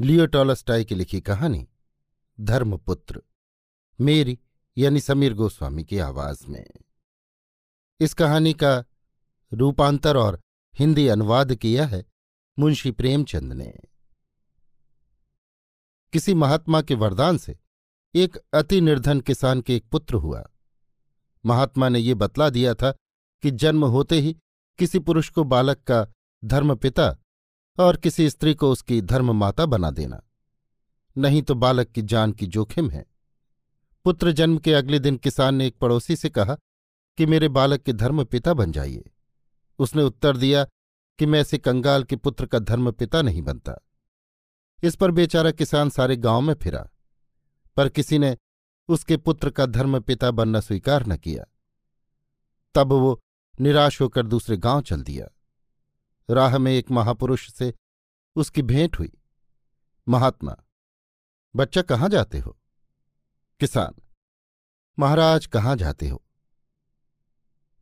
लियो Tolstoy की लिखी कहानी, धर्मपुत्र, मेरी यानी समीर गोस्वामी की आवाज़ में। इस कहानी का रूपांतर और हिंदी अनुवाद किया है मुंशी प्रेमचंद ने। किसी महात्मा के वरदान से एक अति निर्धन किसान के एक पुत्र हुआ। महात्मा ने ये बतला दिया था कि जन्म होते ही किसी पुरुष को बालक का धर्मपिता और किसी स्त्री को उसकी धर्म माता बना देना। नहीं तो बालक की जान की जोखिम है। पुत्र जन्म के अगले दिन किसान ने एक पड़ोसी से कहा कि मेरे बालक के धर्म पिता बन जाइए। उसने उत्तर दिया कि मैं ऐसे कंगाल के पुत्र का धर्म पिता नहीं बनता। इस पर बेचारा किसान सारे गाँव में फिरा, पर किसी ने उसके पुत्र का धर्म पिता बनना स्वीकार न किया। तब वो निराश होकर दूसरे गाँव चल दिया। राह में एक महापुरुष से उसकी भेंट हुई। महात्मा, बच्चा कहाँ जाते हो? किसान, महाराज कहाँ जाते हो?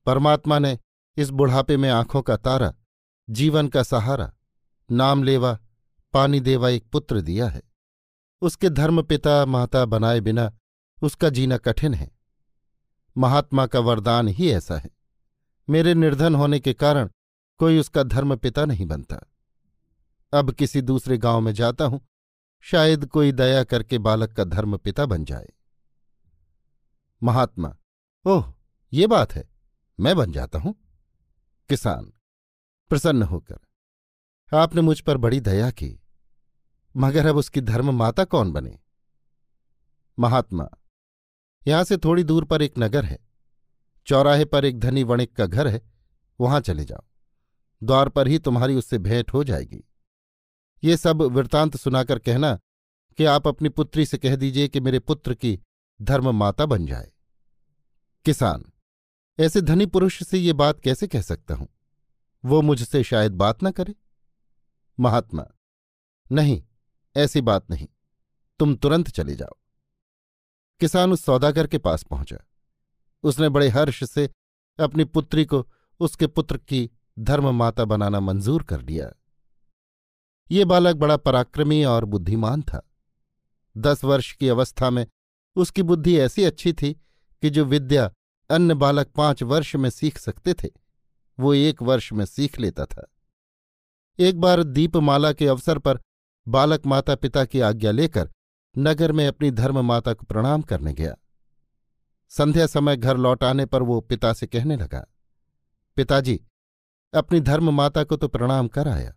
परमात्मा ने इस बुढ़ापे में आँखों का तारा, जीवन का सहारा, नाम लेवा, पानी देवा एक पुत्र दिया है। उसके धर्म पिता माता बनाए बिना उसका जीना कठिन है। महात्मा का वरदान ही ऐसा है। मेरे निर्धन होने के कारण कोई उसका धर्म पिता नहीं बनता। अब किसी दूसरे गाँव में जाता हूँ, शायद कोई दया करके बालक का धर्म पिता बन जाए। महात्मा, ओह, ये बात है, मैं बन जाता हूँ। किसान, प्रसन्न होकर, आपने मुझ पर बड़ी दया की, मगर अब उसकी धर्म माता कौन बने? महात्मा, यहाँ से थोड़ी दूर पर एक नगर है, चौराहे पर एक धनी वणिक का घर है, वहाँ चले जाओ। द्वार पर ही तुम्हारी उससे भेंट हो जाएगी। ये सब वृतांत सुनाकर कहना कि आप अपनी पुत्री से कह दीजिए कि मेरे पुत्र की धर्म माता बन जाए। किसान, ऐसे धनी पुरुष से ये बात कैसे कह सकता हूँ? वो मुझसे शायद बात न करे। महात्मा, नहीं, ऐसी बात नहीं, तुम तुरंत चले जाओ। किसान उस सौदागर के पास पहुँचा। उसने बड़े हर्ष से अपनी पुत्री को उसके पुत्र की धर्म माता बनाना मंजूर कर लिया ये बालक बड़ा पराक्रमी और बुद्धिमान था। दस वर्ष की अवस्था में उसकी बुद्धि ऐसी अच्छी थी कि जो विद्या अन्य बालक पाँच वर्ष में सीख सकते थे, वो एक वर्ष में सीख लेता था। एक बार दीपमाला के अवसर पर बालक माता पिता की आज्ञा लेकर नगर में अपनी धर्म माता को प्रणाम करने गया। संध्या समय घर लौट आने पर वो पिता से कहने लगा, पिताजी अपनी धर्म माता को तो प्रणाम कर आया,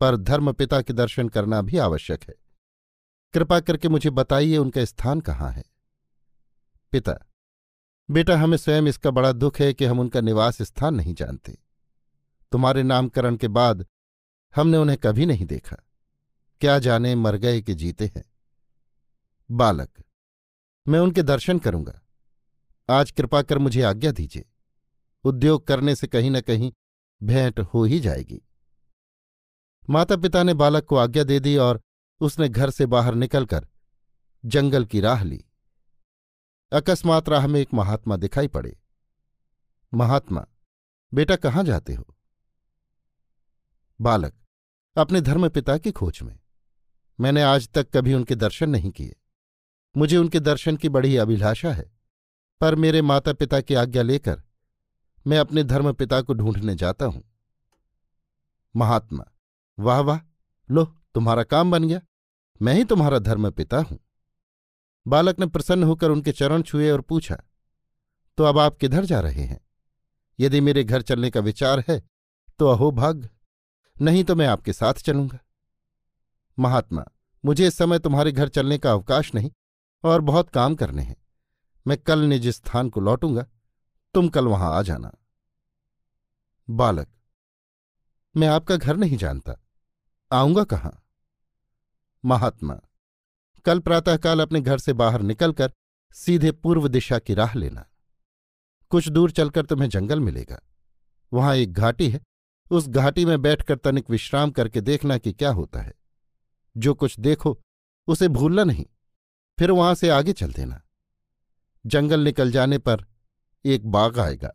पर धर्म पिता के दर्शन करना भी आवश्यक है। कृपा करके मुझे बताइए उनका स्थान कहाँ है? पिता, बेटा, हमें स्वयं इसका बड़ा दुख है कि हम उनका निवास स्थान नहीं जानते। तुम्हारे नामकरण के बाद हमने उन्हें कभी नहीं देखा। क्या जाने मर गए कि जीते हैं? बालक, मैं उनके दर्शन करूँगा। आज कृपा कर मुझे आज्ञा दीजिए। उद्योग करने से कहीं न कहीं भेंट हो ही जाएगी। माता पिता ने बालक को आज्ञा दे दी और उसने घर से बाहर निकलकर जंगल की राह ली। अकस्मात राह में एक महात्मा दिखाई पड़े। महात्मा, बेटा कहाँ जाते हो? बालक, अपने धर्म पिता की खोज में। मैंने आज तक कभी उनके दर्शन नहीं किए। मुझे उनके दर्शन की बड़ी अभिलाषा है। पर मेरे माता पिता की आज्ञा लेकर मैं अपने धर्म पिता को ढूँढने जाता हूँ। महात्मा, वाह वाह, लो, तुम्हारा काम बन गया। मैं ही तुम्हारा धर्म पिता हूँ। बालक ने प्रसन्न होकर उनके चरण छुए और पूछा तो अब आप किधर जा रहे हैं? यदि मेरे घर चलने का विचार है तो अहो भाग, नहीं तो मैं आपके साथ चलूँगा। महात्मा, मुझे इस समय तुम्हारे घर चलने का अवकाश नहीं, और बहुत काम करने हैं। मैं कल निज स्थान को लौटूँगा। तुम कल वहाँ आ जाना। बालक, मैं आपका घर नहीं जानता। आऊँगा कहाँ? महात्मा, कल प्रातःकाल अपने घर से बाहर निकलकर सीधे पूर्व दिशा की राह लेना। कुछ दूर चलकर तुम्हें जंगल मिलेगा। वहाँ एक घाटी है। उस घाटी में बैठकर तनिक विश्राम करके देखना कि क्या होता है। जो कुछ देखो, उसे भूलना नहीं। फिर वहाँ से आगे चल देना। जंगल निकल जाने पर एक बाग आएगा।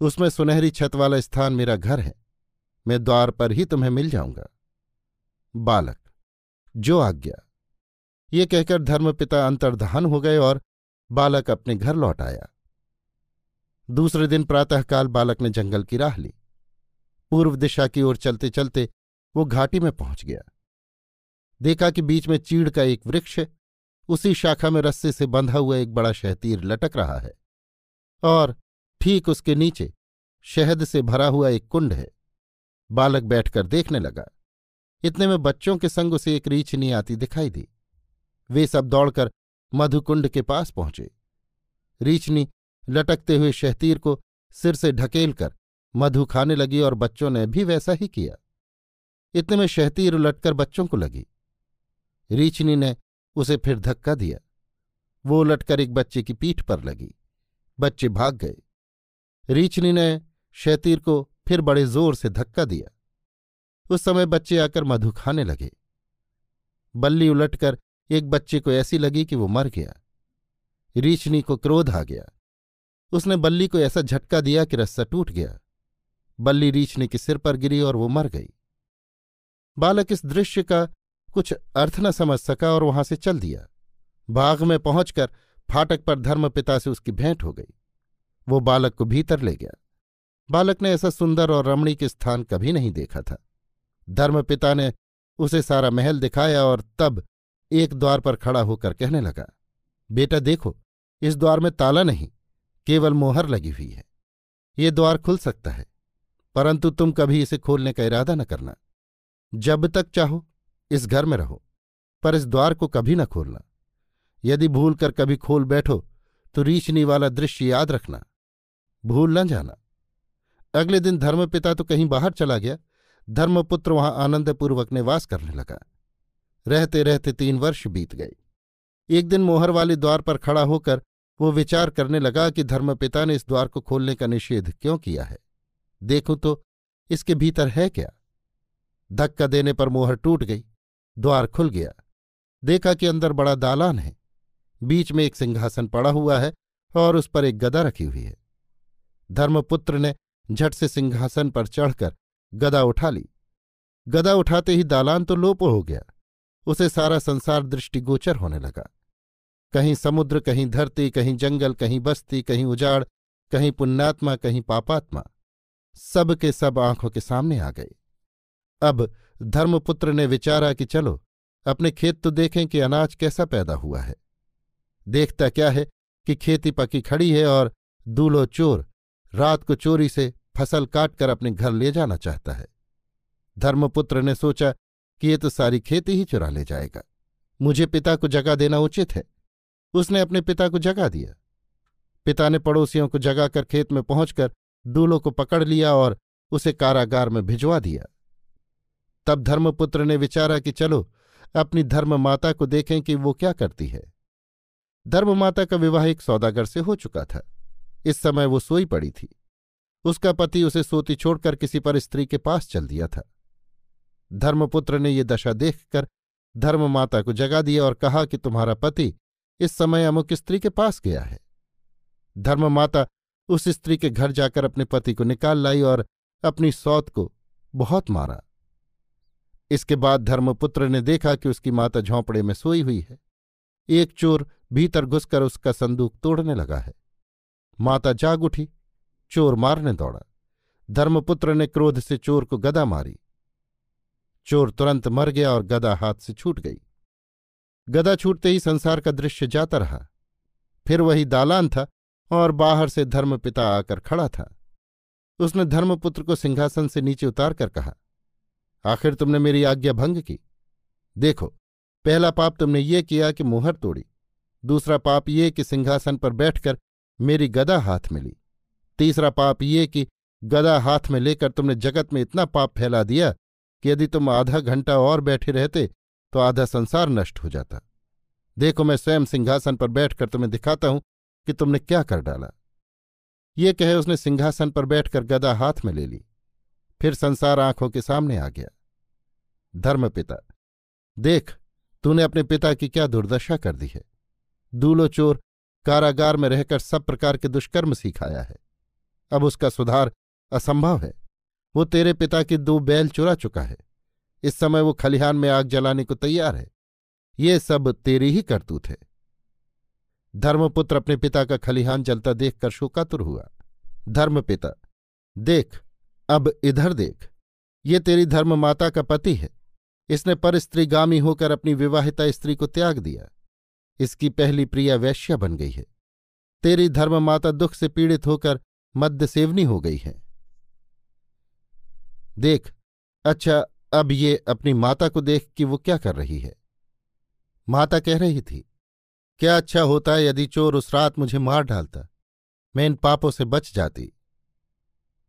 उसमें सुनहरी छत वाला स्थान मेरा घर है। मैं द्वार पर ही तुम्हें मिल जाऊँगा। बालक, जो आज्ञा। ये कहकर धर्मपिता अंतर्धान हो गए और बालक अपने घर लौट आया। दूसरे दिन प्रातःकाल बालक ने जंगल की राह ली। पूर्व दिशा की ओर चलते चलते वो घाटी में पहुँच गया। देखा कि बीच में चीड़ का एक वृक्ष उसी शाखा में रस्से से बंधा हुआ एक बड़ा शहतीर लटक रहा है। और ठीक उसके नीचे शहद से भरा हुआ एक कुंड है। बालक बैठकर देखने लगा। इतने में बच्चों के संग उसे एक रीछनी आती दिखाई दी। वे सब दौड़कर मधुकुंड के पास पहुँचे। रीछनी लटकते हुए शहतीर को सिर से ढकेल कर मधु खाने लगी और बच्चों ने भी वैसा ही किया। इतने में शहतीर उलटकर बच्चों को लगी। रीछनी ने उसे फिर धक्का दिया। वो उलटकर एक बच्चे की पीठ पर लगी। बच्चे भाग गए। रीछनी ने शैतीर को फिर बड़े ज़ोर से धक्का दिया। उस समय बच्चे आकर मधु खाने लगे। बल्ली उलटकर एक बच्चे को ऐसी लगी कि वो मर गया। रीछनी को क्रोध आ गया। उसने बल्ली को ऐसा झटका दिया कि रस्सा टूट गया। बल्ली रीछनी के सिर पर गिरी और वो मर गई। बालक इस दृश्य का कुछ अर्थ न समझ सका और वहाँ से चल दिया। बाग में पहुंचकर फाटक पर धर्मपिता से उसकी भेंट हो गई। वो बालक को भीतर ले गया। बालक ने ऐसा सुंदर और रमणीक स्थान कभी नहीं देखा था। धर्मपिता ने उसे सारा महल दिखाया और तब एक द्वार पर खड़ा होकर कहने लगा, बेटा देखो, इस द्वार में ताला नहीं, केवल मोहर लगी हुई है। ये द्वार खुल सकता है, परंतु तुम कभी इसे खोलने का इरादा न करना। जब तक चाहो, इस घर में रहो, पर इस द्वार को कभी न खोलना। यदि भूल कर कभी खोल बैठो तो रीछनी वाला दृश्य याद रखना। भूल न जाना। अगले दिन धर्मपिता तो कहीं बाहर चला गया। धर्मपुत्र वहाँ आनंदपूर्वक निवास करने लगा। रहते रहते तीन वर्ष बीत गए। एक दिन मोहर वाले द्वार पर खड़ा होकर वो विचार करने लगा कि धर्मपिता ने इस द्वार को खोलने का निषेध क्यों किया है। देखूँ तो इसके भीतर है क्या? धक्का देने पर मोहर टूट गई। द्वार खुल गया। देखा कि अंदर बड़ा दालान है। बीच में एक सिंहासन पड़ा हुआ है और उस पर एक गदा रखी हुई है। धर्मपुत्र ने झट से सिंहासन पर चढ़कर गदा उठा ली। गदा उठाते ही दालान तो लोप हो गया। उसे सारा संसार दृष्टिगोचर होने लगा। कहीं समुद्र, कहीं धरती, कहीं जंगल, कहीं बस्ती, कहीं उजाड़, कहीं पुण्यात्मा, कहीं पापात्मा, सब के सब आँखों के सामने आ गए। अब धर्मपुत्र ने विचारा कि चलो, अपने खेत तो देखें कि अनाज कैसा पैदा हुआ है। देखता क्या है कि खेती पकी खड़ी है और दूलो चोर रात को चोरी से फ़सल काटकर अपने घर ले जाना चाहता है। धर्मपुत्र ने सोचा कि ये तो सारी खेती ही चुरा ले जाएगा। मुझे पिता को जगा देना उचित है। उसने अपने पिता को जगा दिया। पिता ने पड़ोसियों को जगाकर खेत में पहुंचकर दूलो को पकड़ लिया और उसे कारागार में भिजवा दिया। तब धर्मपुत्र ने विचारा कि चलो, अपनी धर्म माता को देखें कि वो क्या करती है। धर्ममाता का विवाह एक सौदागर से हो चुका था। इस समय वो सोई पड़ी थी। उसका पति उसे सोती छोड़कर किसी पर स्त्री के पास चल दिया था। धर्मपुत्र ने ये दशा देखकर धर्ममाता को जगा दिया और कहा कि तुम्हारा पति इस समय अमुक स्त्री के पास गया है। धर्ममाता उस स्त्री के घर जाकर अपने पति को निकाल लाई और अपनी सौत को बहुत मारा। इसके बाद धर्मपुत्र ने देखा कि उसकी माता झोंपड़े में सोई हुई है। एक चोर भीतर घुसकर उसका संदूक तोड़ने लगा है। माता जाग उठी, चोर मारने दौड़ा। धर्मपुत्र ने क्रोध से चोर को गदा मारी। चोर तुरंत मर गया और गदा हाथ से छूट गई। गदा छूटते ही संसार का दृश्य जाता रहा। फिर वही दालान था और बाहर से धर्मपिता आकर खड़ा था। उसने धर्मपुत्र को सिंहासन से नीचे उतार कर कहा, आखिर तुमने मेरी आज्ञा भंग की? देखो, पहला पाप तुमने ये किया कि मुहर तोड़ी। दूसरा पाप ये कि सिंहासन पर बैठकर मेरी गदा हाथ में ली। तीसरा पाप ये कि गदा हाथ में लेकर तुमने जगत में इतना पाप फैला दिया कि यदि तुम आधा घंटा और बैठे रहते तो आधा संसार नष्ट हो जाता। देखो, मैं स्वयं सिंहासन पर बैठकर तुम्हें दिखाता हूँ कि तुमने क्या कर डाला। ये कहे उसने सिंहासन पर बैठकर गदा हाथ में ले ली। फिर संसार आँखों के सामने आ गया। धर्मपिता, देख, तूने अपने पिता की क्या दुर्दशा कर दी है? दूलो चोर कारागार में रहकर सब प्रकार के दुष्कर्म सिखाया है। अब उसका सुधार असंभव है। वो तेरे पिता के दो बैल चुरा चुका है। इस समय वो खलिहान में आग जलाने को तैयार है। ये सब तेरी ही करतूत है। धर्मपुत्र अपने पिता का खलिहान जलता देखकर शोकातुर हुआ। धर्मपिता देख, अब इधर देख। ये तेरी धर्म माता का पति है। इसने पर स्त्रीगामी होकर अपनी विवाहिता स्त्री को त्याग दिया। इसकी पहली प्रिया वैश्या बन गई है। तेरी धर्म माता दुख से पीड़ित होकर मद्य सेवनी हो गई है। देख अच्छा अब ये अपनी माता को देख कि वो क्या कर रही है। माता कह रही थी, क्या अच्छा होता यदि चोर उस रात मुझे मार डालता? मैं इन पापों से बच जाती।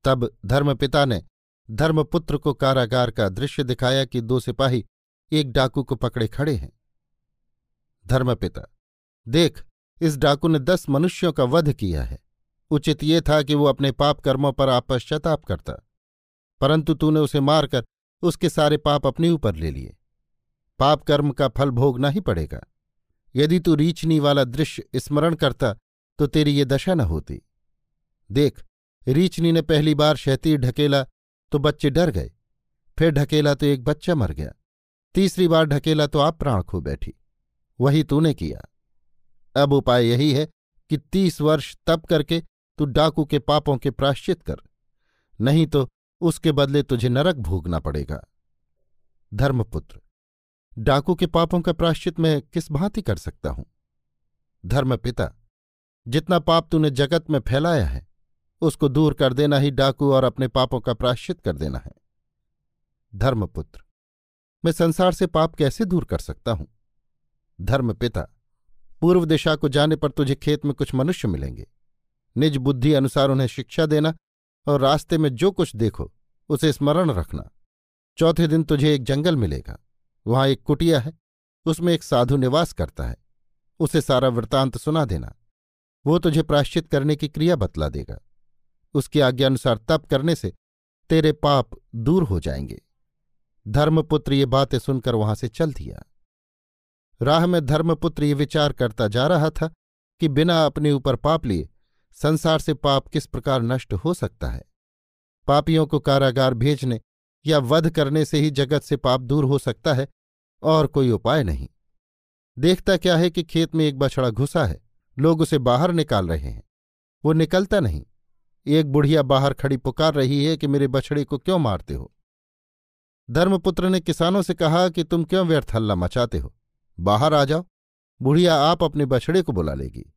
तब धर्मपिता ने धर्मपुत्र को कारागार का दृश्य दिखाया कि दो सिपाही एक डाकू को पकड़े खड़े हैं। धर्मपिता, देख, इस डाकू ने दस मनुष्यों का वध किया है। उचित ये था कि वो अपने पाप कर्मों पर आपश्चाताप करता, परंतु तूने उसे मारकर उसके सारे पाप अपने ऊपर ले लिए। पाप कर्म का फल भोगना ही पड़ेगा। यदि तू रीचनी वाला दृश्य स्मरण करता तो तेरी ये दशा न होती। देख रीचनी ने पहली बार शहतीर ढकेला तो बच्चे डर गए, फिर ढकेला तो एक बच्चा मर गया, तीसरी बार ढकेला तो आप प्राण खो बैठी। वही तूने किया। अब उपाय यही है कि तीस वर्ष तप करके तू डाकू के पापों के प्राश्चित कर। नहीं तो उसके बदले तुझे नरक भोगना पड़ेगा। धर्मपुत्र, डाकू के पापों का प्राश्चित मैं किस भांति कर सकता हूँ? धर्मपिता जितना पाप तूने जगत में फैलाया है, उसको दूर कर देना ही डाकू और अपने पापों का प्राश्चित कर देना है। धर्मपुत्र, मैं संसार से पाप कैसे दूर कर सकता हूँ? धर्मपिता पूर्व दिशा को जाने पर तुझे खेत में कुछ मनुष्य मिलेंगे। निज बुद्धि अनुसार उन्हें शिक्षा देना और रास्ते में जो कुछ देखो, उसे स्मरण रखना। चौथे दिन तुझे एक जंगल मिलेगा। वहाँ एक कुटिया है, उसमें एक साधु निवास करता है। उसे सारा वृतांत सुना देना। वो तुझे प्राश्चित करने की क्रिया बतला देगा। उसकी आज्ञानुसार तप करने से तेरे पाप दूर हो जाएँगे। धर्मपुत्र ये बातें सुनकर वहाँ से चल दिया। राह में धर्मपुत्र ये विचार करता जा रहा था कि बिना अपने ऊपर पाप लिए संसार से पाप किस प्रकार नष्ट हो सकता है। पापियों को कारागार भेजने या वध करने से ही जगत से पाप दूर हो सकता है और कोई उपाय नहीं। देखता क्या है कि खेत में एक बछड़ा घुसा है, लोग उसे बाहर निकाल रहे हैं। वो निकलता नहीं। एक बुढ़िया बाहर खड़ी पुकार रही है कि मेरे बछड़े को क्यों मारते हो? धर्मपुत्र ने किसानों से कहा कि तुम क्यों व्यर्थ हल्ला मचाते हो? बाहर आ जाओ। बुढ़िया आप अपने बछड़े को बुला लेगी।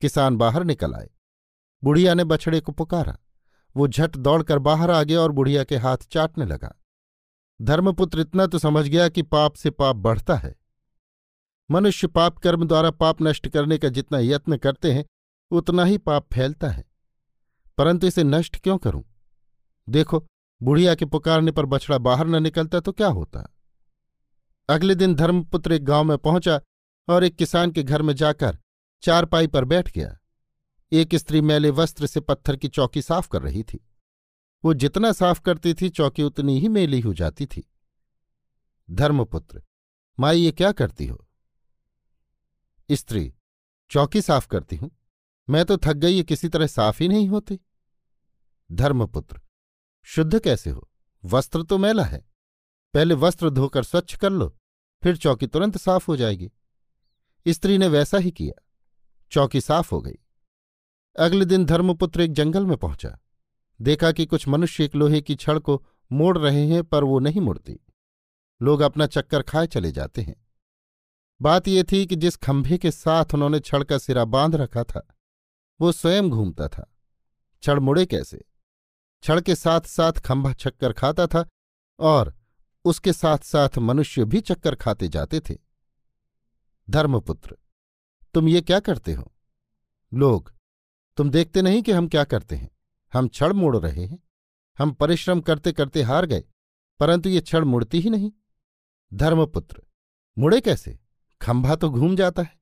किसान बाहर निकल आए। बुढ़िया ने बछड़े को पुकारा। वो झट दौड़कर बाहर आ गया और बुढ़िया के हाथ चाटने लगा। धर्मपुत्र इतना तो समझ गया कि पाप से पाप बढ़ता है। मनुष्य पाप कर्म द्वारा पाप नष्ट करने का जितना यत्न करते हैं, उतना ही पाप फैलता है। परंतु इसे नष्ट क्यों करूँ? देखो, बुढ़िया के पुकारने पर बछड़ा बाहर न निकलता तो क्या होता? अगले दिन धर्मपुत्र एक गाँव में पहुँचा और एक किसान के घर में जाकर चारपाई पर बैठ गया। एक स्त्री मैले वस्त्र से पत्थर की चौकी साफ़ कर रही थी। वो जितना साफ़ करती थी, चौकी उतनी ही मेली हो जाती थी। धर्मपुत्र, माई ये क्या करती हो? स्त्री, चौकी साफ़ करती हूँ। मैं तो थक गई, ये किसी तरह साफ़ ही नहीं होती। धर्मपुत्र, शुद्ध कैसे हो? वस्त्र तो मैला है। पहले वस्त्र धोकर स्वच्छ कर लो, फिर चौकी तुरंत साफ़ हो जाएगी। स्त्री ने वैसा ही किया। चौकी साफ़ हो गई। अगले दिन धर्मपुत्र एक जंगल में पहुँचा। देखा कि कुछ मनुष्य एक लोहे की छड़ को मोड़ रहे हैं, पर वो नहीं मुड़ती। लोग अपना चक्कर खाए चले जाते हैं। बात यह थी कि जिस खंभे के साथ उन्होंने छड़ का सिरा बाँध रखा था, वो स्वयं घूमता था। छड़ मुड़े कैसे? छड़ के साथ साथ खंभा चक्कर खाता था और उसके साथ साथ मनुष्य भी चक्कर खाते जाते थे। धर्मपुत्र, तुम ये क्या करते हो? लोग, तुम देखते नहीं कि हम क्या करते हैं? हम छड़ मोड़ रहे हैं। हम परिश्रम करते करते हार गए, परंतु ये छड़ मुड़ती ही नहीं। धर्मपुत्र, मुड़े कैसे? खंभा तो घूम जाता है।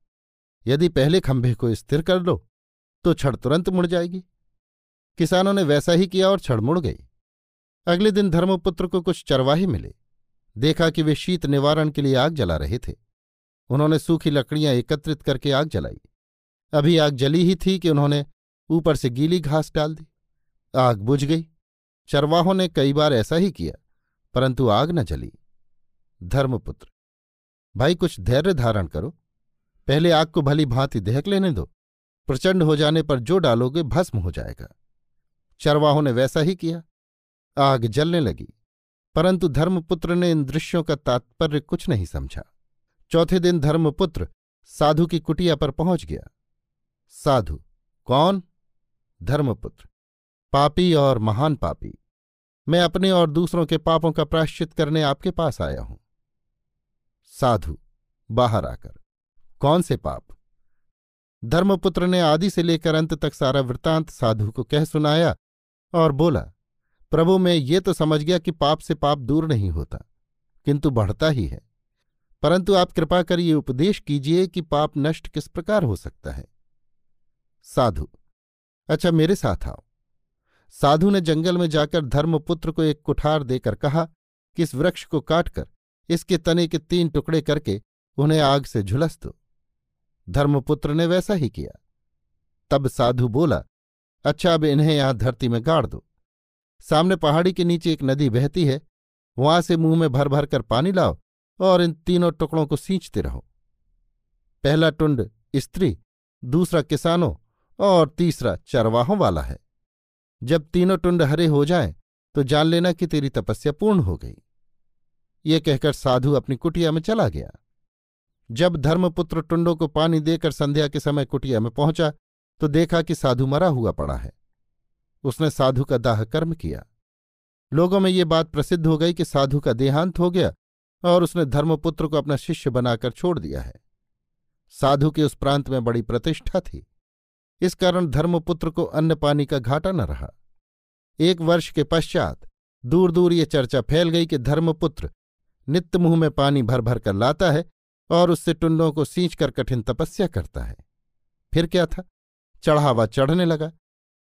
यदि पहले खंभे को स्थिर कर लो तो छड़ तुरंत मुड़ जाएगी। किसानों ने वैसा ही किया और छड़ मुड़ गई। अगले दिन धर्मपुत्र को कुछ चरवाहे मिले। देखा कि वे शीत निवारण के लिए आग जला रहे थे। उन्होंने सूखी लकड़ियाँ एकत्रित करके आग जलाई। अभी आग जली ही थी कि उन्होंने ऊपर से गीली घास डाल दी। आग बुझ गई। चरवाहों ने कई बार ऐसा ही किया, परंतु आग न जली। धर्मपुत्र, भाई कुछ धैर्य धारण करो। पहले आग को भली भांति दहक लेने दो। प्रचंड हो जाने पर जो डालोगे भस्म हो जाएगा। चरवाहों ने वैसा ही किया। आग जलने लगी। परंतु धर्मपुत्र ने इन दृश्यों का तात्पर्य कुछ नहीं समझा। चौथे दिन धर्मपुत्र साधु की कुटिया पर पहुँच गया। साधु, कौन? धर्मपुत्र, पापी और महान पापी, मैं अपने और दूसरों के पापों का प्राश्चित करने आपके पास आया हूँ। साधु, बाहर आकर, कौन से पाप? धर्मपुत्र ने आदि से लेकर अंत तक सारा वृतांत साधु को कह सुनाया और बोला प्रभु मैं ये तो समझ गया कि पाप से पाप दूर नहीं होता, किंतु बढ़ता ही है। परंतु आप कृपा कर ये उपदेश कीजिए कि पाप नष्ट किस प्रकार हो सकता है। साधु अच्छा मेरे साथ आओ। साधु ने जंगल में जाकर धर्मपुत्र को एक कुठार देकर कहा कि इस वृक्ष को काटकर, इसके तने के तीन टुकड़े करके उन्हें आग से झुलस दो धर्मपुत्र ने वैसा ही किया। तब साधु बोला अच्छा अब इन्हें यहाँ धरती में गाड़ दो। सामने पहाड़ी के नीचे एक नदी बहती है। वहाँ से मुँह में भर भर कर पानी लाओ और इन तीनों टुकड़ों को सींचते रहो। पहला टुंड स्त्री, दूसरा किसानों और तीसरा चरवाहों वाला है। जब तीनों टुंड हरे हो जाएँ तो जान लेना कि तेरी तपस्या पूर्ण हो गई। ये कहकर साधु अपनी कुटिया में चला गया। जब धर्मपुत्र टुंडों को पानी देकर संध्या के समय कुटिया में पहुँचा तो देखा कि साधु मरा हुआ पड़ा है। उसने साधु का दाह कर्म किया। लोगों में ये बात प्रसिद्ध हो गई कि साधु का देहांत हो गया और उसने धर्मपुत्र को अपना शिष्य बनाकर छोड़ दिया है। साधु के उस प्रांत में बड़ी प्रतिष्ठा थी। इस कारण धर्मपुत्र को अन्न पानी का घाटा न रहा। एक वर्ष के पश्चात दूर दूर ये चर्चा फैल गई कि धर्मपुत्र नित्य मुँह में पानी भर भर कर लाता है और उससे टुंडों को सींच कर कठिन तपस्या करता है। फिर क्या था? चढ़ावा चढ़ने लगा।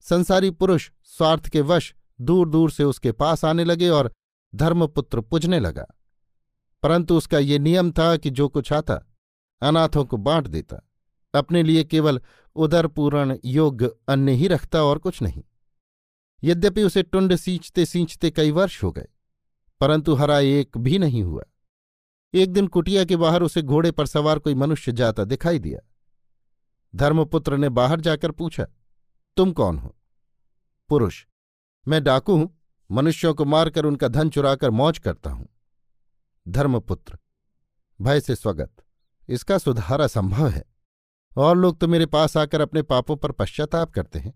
संसारी पुरुष स्वार्थ के वश दूर दूर से उसके पास आने लगे और धर्मपुत्र पुजने लगा। परंतु उसका ये नियम था कि जो कुछ आता, अनाथों को बांट देता। अपने लिए केवल उदरपूर्ण योग्य अन्य ही रखता और कुछ नहीं। यद्यपि उसे टुंड सींचते सींचते कई वर्ष हो गए, परंतु हरा एक भी नहीं हुआ। एक दिन कुटिया के बाहर उसे घोड़े पर सवार कोई मनुष्य जाता दिखाई दिया। धर्मपुत्र ने बाहर जाकर पूछा तुम कौन हो? पुरुष, मैं डाकू हूँ, मनुष्यों को मारकर उनका धन चुराकर मौज करता हूँ। धर्मपुत्र, भय से स्वगत, इसका सुधारा संभव है। और लोग तो मेरे पास आकर अपने पापों पर पश्चाताप करते हैं।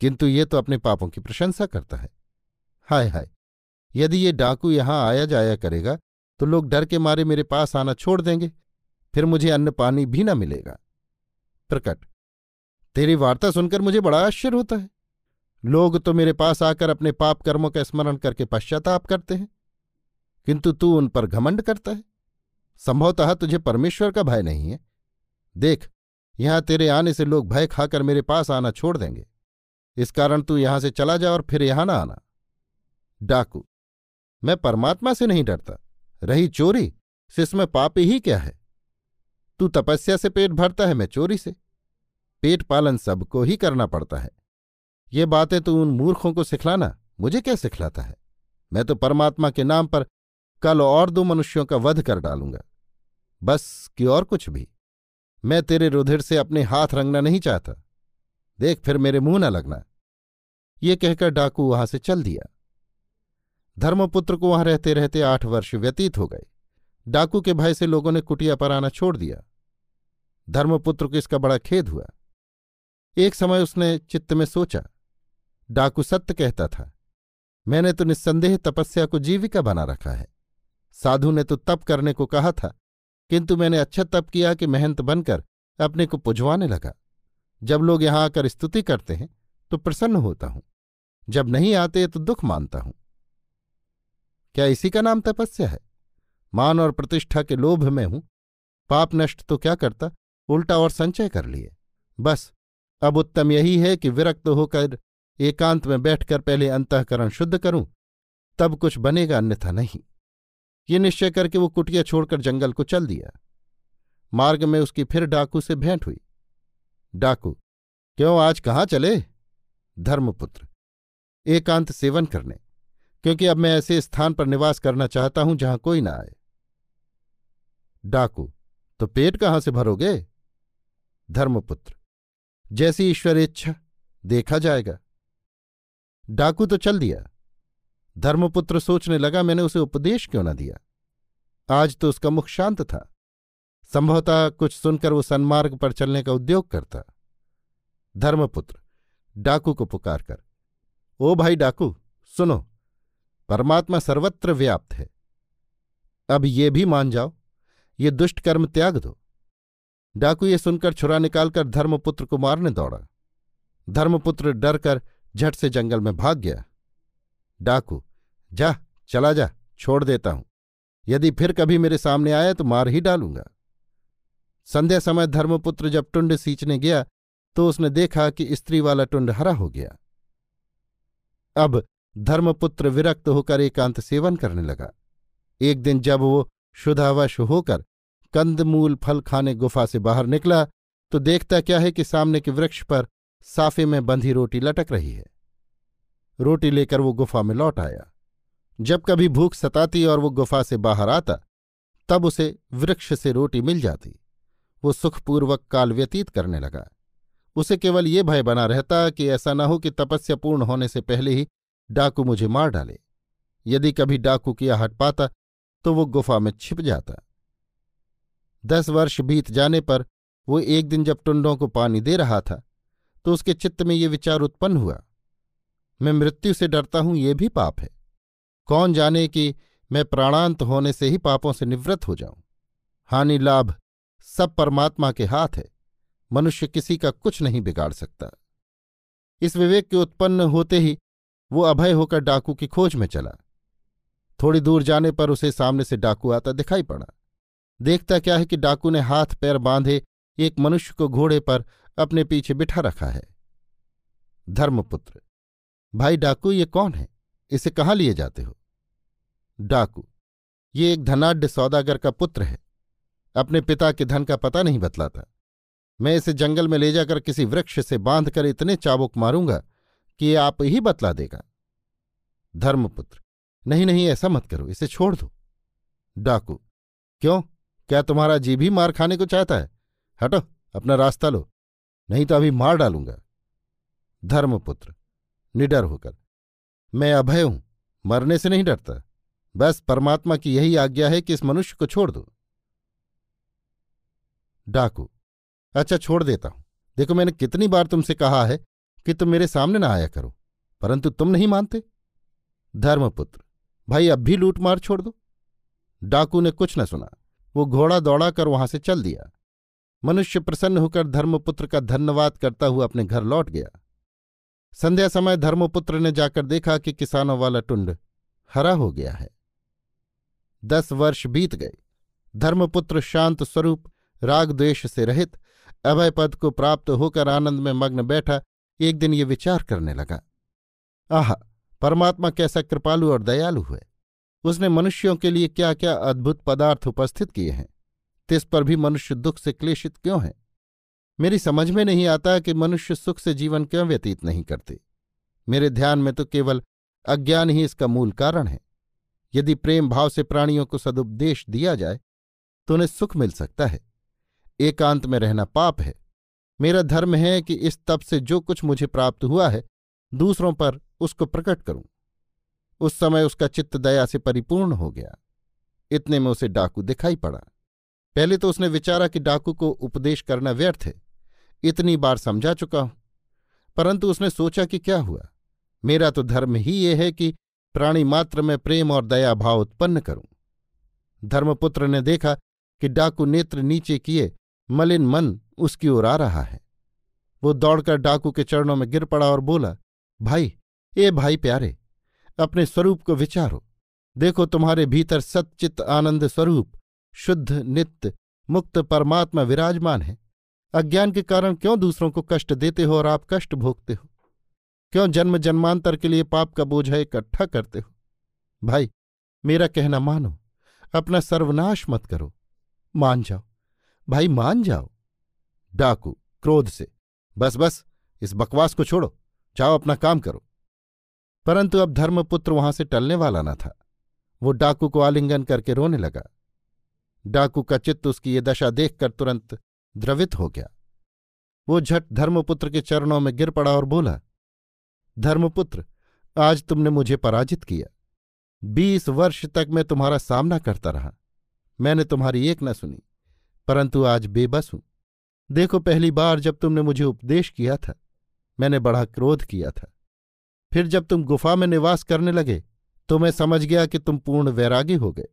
किंतु ये तो अपने पापों की प्रशंसा करता है। हाय हाय, यदि ये डाकू यहाँ आया जाया करेगा तो लोग डर के मारे मेरे पास आना छोड़ देंगे, फिर मुझे अन्न पानी भी न मिलेगा। प्रकट तेरी वार्ता सुनकर मुझे बड़ा आश्चर्य होता है। लोग तो मेरे पास आकर अपने पाप कर्मों का स्मरण करके पश्चाताप करते हैं, किंतु तू उन पर घमंड करता है। संभवतः तुझे परमेश्वर का भय नहीं है। देख, यहाँ तेरे आने से लोग भय खाकर मेरे पास आना छोड़ देंगे। इस कारण तू यहाँ से चला जा और फिर यहाँ ना आना। डाकू, मैं परमात्मा से नहीं डरता। रही चोरी से पाप ही क्या है? तू तपस्या से पेट भरता है, मैं चोरी से। पेट पालन सबको ही करना पड़ता है। ये बातें तो उन मूर्खों को सिखलाना, मुझे क्या सिखलाता है? मैं तो परमात्मा के नाम पर कल और दो मनुष्यों का वध कर डालूँगा। बस कि और कुछ भी। मैं तेरे रुधिर से अपने हाथ रंगना नहीं चाहता। देख फिर मेरे मुँह न लगना। ये कहकर डाकू वहाँ से चल दिया। धर्मपुत्र को वहाँ रहते रहते आठ वर्ष व्यतीत हो गए। डाकू के भय से लोगों ने कुटिया पर आना छोड़ दिया। धर्मपुत्र को इसका बड़ा खेद हुआ। एक समय उसने चित्त में सोचा, डाकू सत्य कहता था, मैंने तो निस्संदेह तपस्या को जीविका बना रखा है। साधु ने तो तप करने को कहा था, किंतु मैंने अच्छा तप किया कि महंत बनकर अपने को पुजवाने लगा। जब लोग यहाँ आकर स्तुति करते हैं तो प्रसन्न होता हूँ। जब नहीं आते तो दुख मानता हूँ। क्या इसी का नाम तपस्या है? मान और प्रतिष्ठा के लोभ में हूँ। पाप नष्ट तो क्या करता? उल्टा और संचय कर लिए। बस अब उत्तम यही है कि विरक्त होकर एकांत में बैठकर पहले अंतकरण शुद्ध करूँ, तब कुछ बनेगा अन्यथा नहीं। ये निश्चय करके वो कुटिया छोड़कर जंगल को चल दिया। मार्ग में उसकी फिर डाकू से भेंट हुई। डाकू, क्यों आज कहाँ चले? धर्मपुत्र, एकांत सेवन करने, क्योंकि अब मैं ऐसे स्थान पर निवास करना चाहता हूँ जहाँ कोई ना आए। डाकू तो पेट कहाँ से भरोगे? धर्मपुत्र जैसी ईश्वर इच्छा, देखा जाएगा। डाकू तो चल दिया। धर्मपुत्र सोचने लगा, मैंने उसे उपदेश क्यों न दिया? आज तो उसका मुख शांत था। संभवतः कुछ सुनकर वो सन्मार्ग पर चलने का उद्योग करता। धर्मपुत्र, डाकू को पुकार कर, ओ भाई डाकू, सुनो, परमात्मा सर्वत्र व्याप्त है। अब ये भी मान जाओ, ये दुष्ट कर्म त्याग दो। डाकू ये सुनकर छुरा निकालकर धर्मपुत्र को मारने दौड़ा। धर्मपुत्र डर कर झट से जंगल में भाग गया। डाकू, जा, चला जा, छोड़ देता हूँ। यदि फिर कभी मेरे सामने आया तो मार ही डालूँगा। संध्या समय धर्मपुत्र जब टुंड सींचने गया तो उसने देखा कि स्त्री वाला टुंड हरा हो गया। अब धर्मपुत्र विरक्त होकर एकांत सेवन करने लगा। एक दिन जब वो शुद्धावश होकर कंदमूल फल खाने गुफा से बाहर निकला तो देखता क्या है कि सामने के वृक्ष पर साफे में बंधी रोटी लटक रही है। रोटी लेकर वो गुफा में लौट आया। जब कभी भूख सताती और वो गुफा से बाहर आता, तब उसे वृक्ष से रोटी मिल जाती। वो सुखपूर्वक काल व्यतीत करने लगा। उसे केवल ये भय बना रहता कि ऐसा न हो कि तपस्या पूर्ण होने से पहले ही डाकू मुझे मार डाले। यदि कभी डाकू किया हट पाता तो वो गुफा में छिप जाता। दस वर्ष बीत जाने पर वो एक दिन जब टुंडों को पानी दे रहा था तो उसके चित्त में ये विचार उत्पन्न हुआ, मैं मृत्यु से डरता हूँ, ये भी पाप है। कौन जाने कि मैं प्राणांत होने से ही पापों से निवृत्त हो जाऊँ? हानि लाभ सब परमात्मा के हाथ है, मनुष्य किसी का कुछ नहीं बिगाड़ सकता। इस विवेक के उत्पन्न होते ही वो अभय होकर डाकू की खोज में चला। थोड़ी दूर जाने पर उसे सामने से डाकू आता दिखाई पड़ा। देखता क्या है कि डाकू ने हाथ पैर बांधे, एक मनुष्य को घोड़े पर अपने पीछे बिठा रखा है। धर्मपुत्र, भाई डाकू ये कौन है? इसे कहाँ लिए जाते हो? डाकू, ये एक धनाढ़ सौदागर का पुत्र है। अपने पिता के धन का पता नहीं बतलाता। मैं इसे जंगल में ले जाकर किसी वृक्ष से बांधकर इतने चाबुक मारूँगा कि ये आप ही बतला देगा। धर्मपुत्र, नहीं नहीं, ऐसा मत करो, इसे छोड़ दो। डाकू, क्यों? क्या तुम्हारा जी भी मार खाने को चाहता है? हटो, अपना रास्ता लो। नहीं तो अभी मार डालूँगा। धर्मपुत्र, निडर होकर। मैं अभय हूँ, मरने से नहीं डरता। बस परमात्मा की यही आज्ञा है कि इस मनुष्य को छोड़ दो। डाकू अच्छा छोड़ देता हूँ। देखो मैंने कितनी बार तुमसे कहा है कि तुम मेरे सामने ना आया करो, परंतु तुम नहीं मानते। धर्मपुत्र, भाई अब भी लूट मार छोड़ दो। डाकू ने कुछ न सुना। वो घोड़ा दौड़ाकर वहाँ से चल दिया। मनुष्य प्रसन्न होकर धर्मपुत्र का धन्यवाद करता हुआ अपने घर लौट गया। संध्या समय धर्मपुत्र ने जाकर देखा कि किसानों वाला टुंड हरा हो गया है। दस वर्ष बीत गए। धर्मपुत्र शांत स्वरूप, राग द्वेष से रहित, अभय पद को प्राप्त होकर आनंद में मग्न बैठा, एक दिन ये विचार करने लगा। आह, परमात्मा कैसा कृपालु और दयालु है। उसने मनुष्यों के लिए क्या क्या अद्भुत पदार्थ उपस्थित किए हैं? तिस पर भी मनुष्य दुख से क्लेशित क्यों है? मेरी समझ में नहीं आता कि मनुष्य सुख से जीवन क्यों व्यतीत नहीं करते। मेरे ध्यान में तो केवल अज्ञान ही इसका मूल कारण है। यदि प्रेम भाव से प्राणियों को सदुपदेश दिया जाए तो उन्हें सुख मिल सकता है। एकांत में रहना पाप है। मेरा धर्म है कि इस तप से जो कुछ मुझे प्राप्त हुआ है, दूसरों पर उसको प्रकट करूँ। उस समय उसका चित्त दया से परिपूर्ण हो गया। इतने में उसे डाकू दिखाई पड़ा। पहले तो उसने विचारा कि डाकू को उपदेश करना व्यर्थ है। इतनी बार समझा चुका हूँ। परंतु उसने सोचा कि क्या हुआ? मेरा तो धर्म ही ये है कि प्राणी मात्र में प्रेम और दया भाव उत्पन्न करूँ। धर्मपुत्र ने देखा कि डाकू नेत्र नीचे किए, मलिन मन उसकी ओर आ रहा है। वो दौड़कर डाकू के चरणों में गिर पड़ा और बोला, भाई, ए भाई प्यारे अपने स्वरूप को विचारो। देखो तुम्हारे भीतर सच्चित आनंद स्वरूप, शुद्ध, नित्य, मुक्त, परमात्मा विराजमान है। अज्ञान के कारण क्यों दूसरों को कष्ट देते हो और आप कष्ट भोगते हो? क्यों जन्म जन्मांतर के लिए पाप का बोझा इकट्ठा करते हो? भाई, मेरा कहना मानो, अपना सर्वनाश मत करो। मान जाओ। भाई, मान जाओ। डाकू, क्रोध से। बस बस, इस बकवास को छोड़ो। जाओ, अपना काम करो। परंतु अब धर्मपुत्र वहाँ से टलने वाला न था। वो डाकू को आलिंगन करके रोने लगा। डाकू का चित्त उसकी ये दशा देखकर तुरंत द्रवित हो गया। वो झट धर्मपुत्र के चरणों में गिर पड़ा और बोला, धर्मपुत्र, आज तुमने मुझे पराजित किया। बीस वर्ष तक मैं तुम्हारा सामना करता रहा। मैंने तुम्हारी एक न सुनी, परंतु आज बेबस हूँ। देखो, पहली बार जब तुमने मुझे उपदेश किया था, मैंने बड़ा क्रोध किया था। फिर जब तुम गुफा में निवास करने लगे तो मैं समझ गया कि तुम पूर्ण वैरागी हो गए।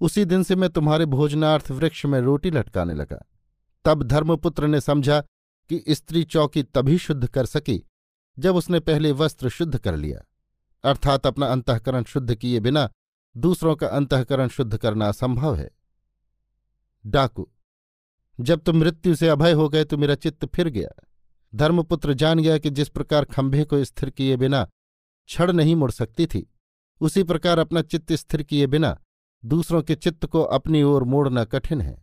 उसी दिन से मैं तुम्हारे भोजनार्थ वृक्ष में रोटी लटकाने लगा। तब धर्मपुत्र ने समझा कि स्त्री चौकी तभी शुद्ध कर सकी, जब उसने पहले वस्त्र शुद्ध कर लिया। अर्थात अपना अंतकरण शुद्ध किए बिना दूसरों का अंतकरण शुद्ध करना असंभव है। डाकू, जब तुम मृत्यु से अभय हो गए तो मेरा चित्त फिर गया। धर्मपुत्र जान गया कि जिस प्रकार खंभे को स्थिर किए बिना छड़ नहीं मुड़ सकती थी, उसी प्रकार अपना चित्त स्थिर किए बिना दूसरों के चित्त को अपनी ओर मोड़ना कठिन है।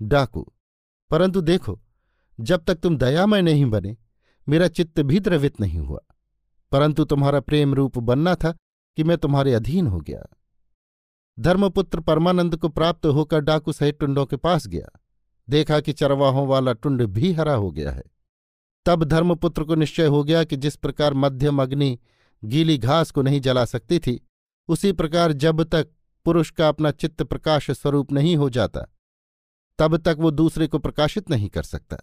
डाकू, परंतु देखो, जब तक तुम दयामय नहीं बने, मेरा चित्त भी द्रवित नहीं हुआ, परंतु तुम्हारा प्रेम रूप बनना था कि मैं तुम्हारे अधीन हो गया। धर्मपुत्र परमानंद को प्राप्त होकर डाकू सहित टुंडों के पास गया, देखा कि चरवाहों वाला टुंड भी हरा हो गया है। तब धर्मपुत्र को निश्चय हो गया कि जिस प्रकार मध्यम अग्नि गीली घास को नहीं जला सकती थी, उसी प्रकार जब तक पुरुष का अपना चित्त प्रकाश स्वरूप नहीं हो जाता, तब तक वो दूसरे को प्रकाशित नहीं कर सकता।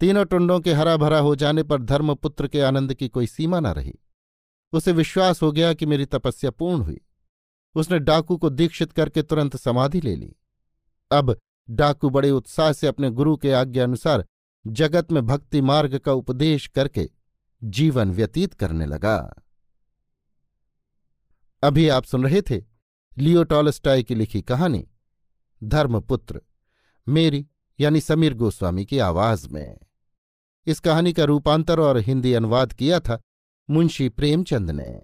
तीनों टुंडों के हरा भरा हो जाने पर धर्मपुत्र के आनंद की कोई सीमा न रही। उसे विश्वास हो गया कि मेरी तपस्या पूर्ण हुई। उसने डाकू को दीक्षित करके तुरंत समाधि ले ली। अब डाकू बड़े उत्साह से अपने गुरु के आज्ञा अनुसार जगत में भक्ति मार्ग का उपदेश करके जीवन व्यतीत करने लगा। अभी आप सुन रहे थे लियो टॉलस्टाई की लिखी कहानी, धर्मपुत्र, मेरी यानी समीर गोस्वामी की आवाज़ में। इस कहानी का रूपांतर और हिंदी अनुवाद किया था मुंशी प्रेमचंद ने।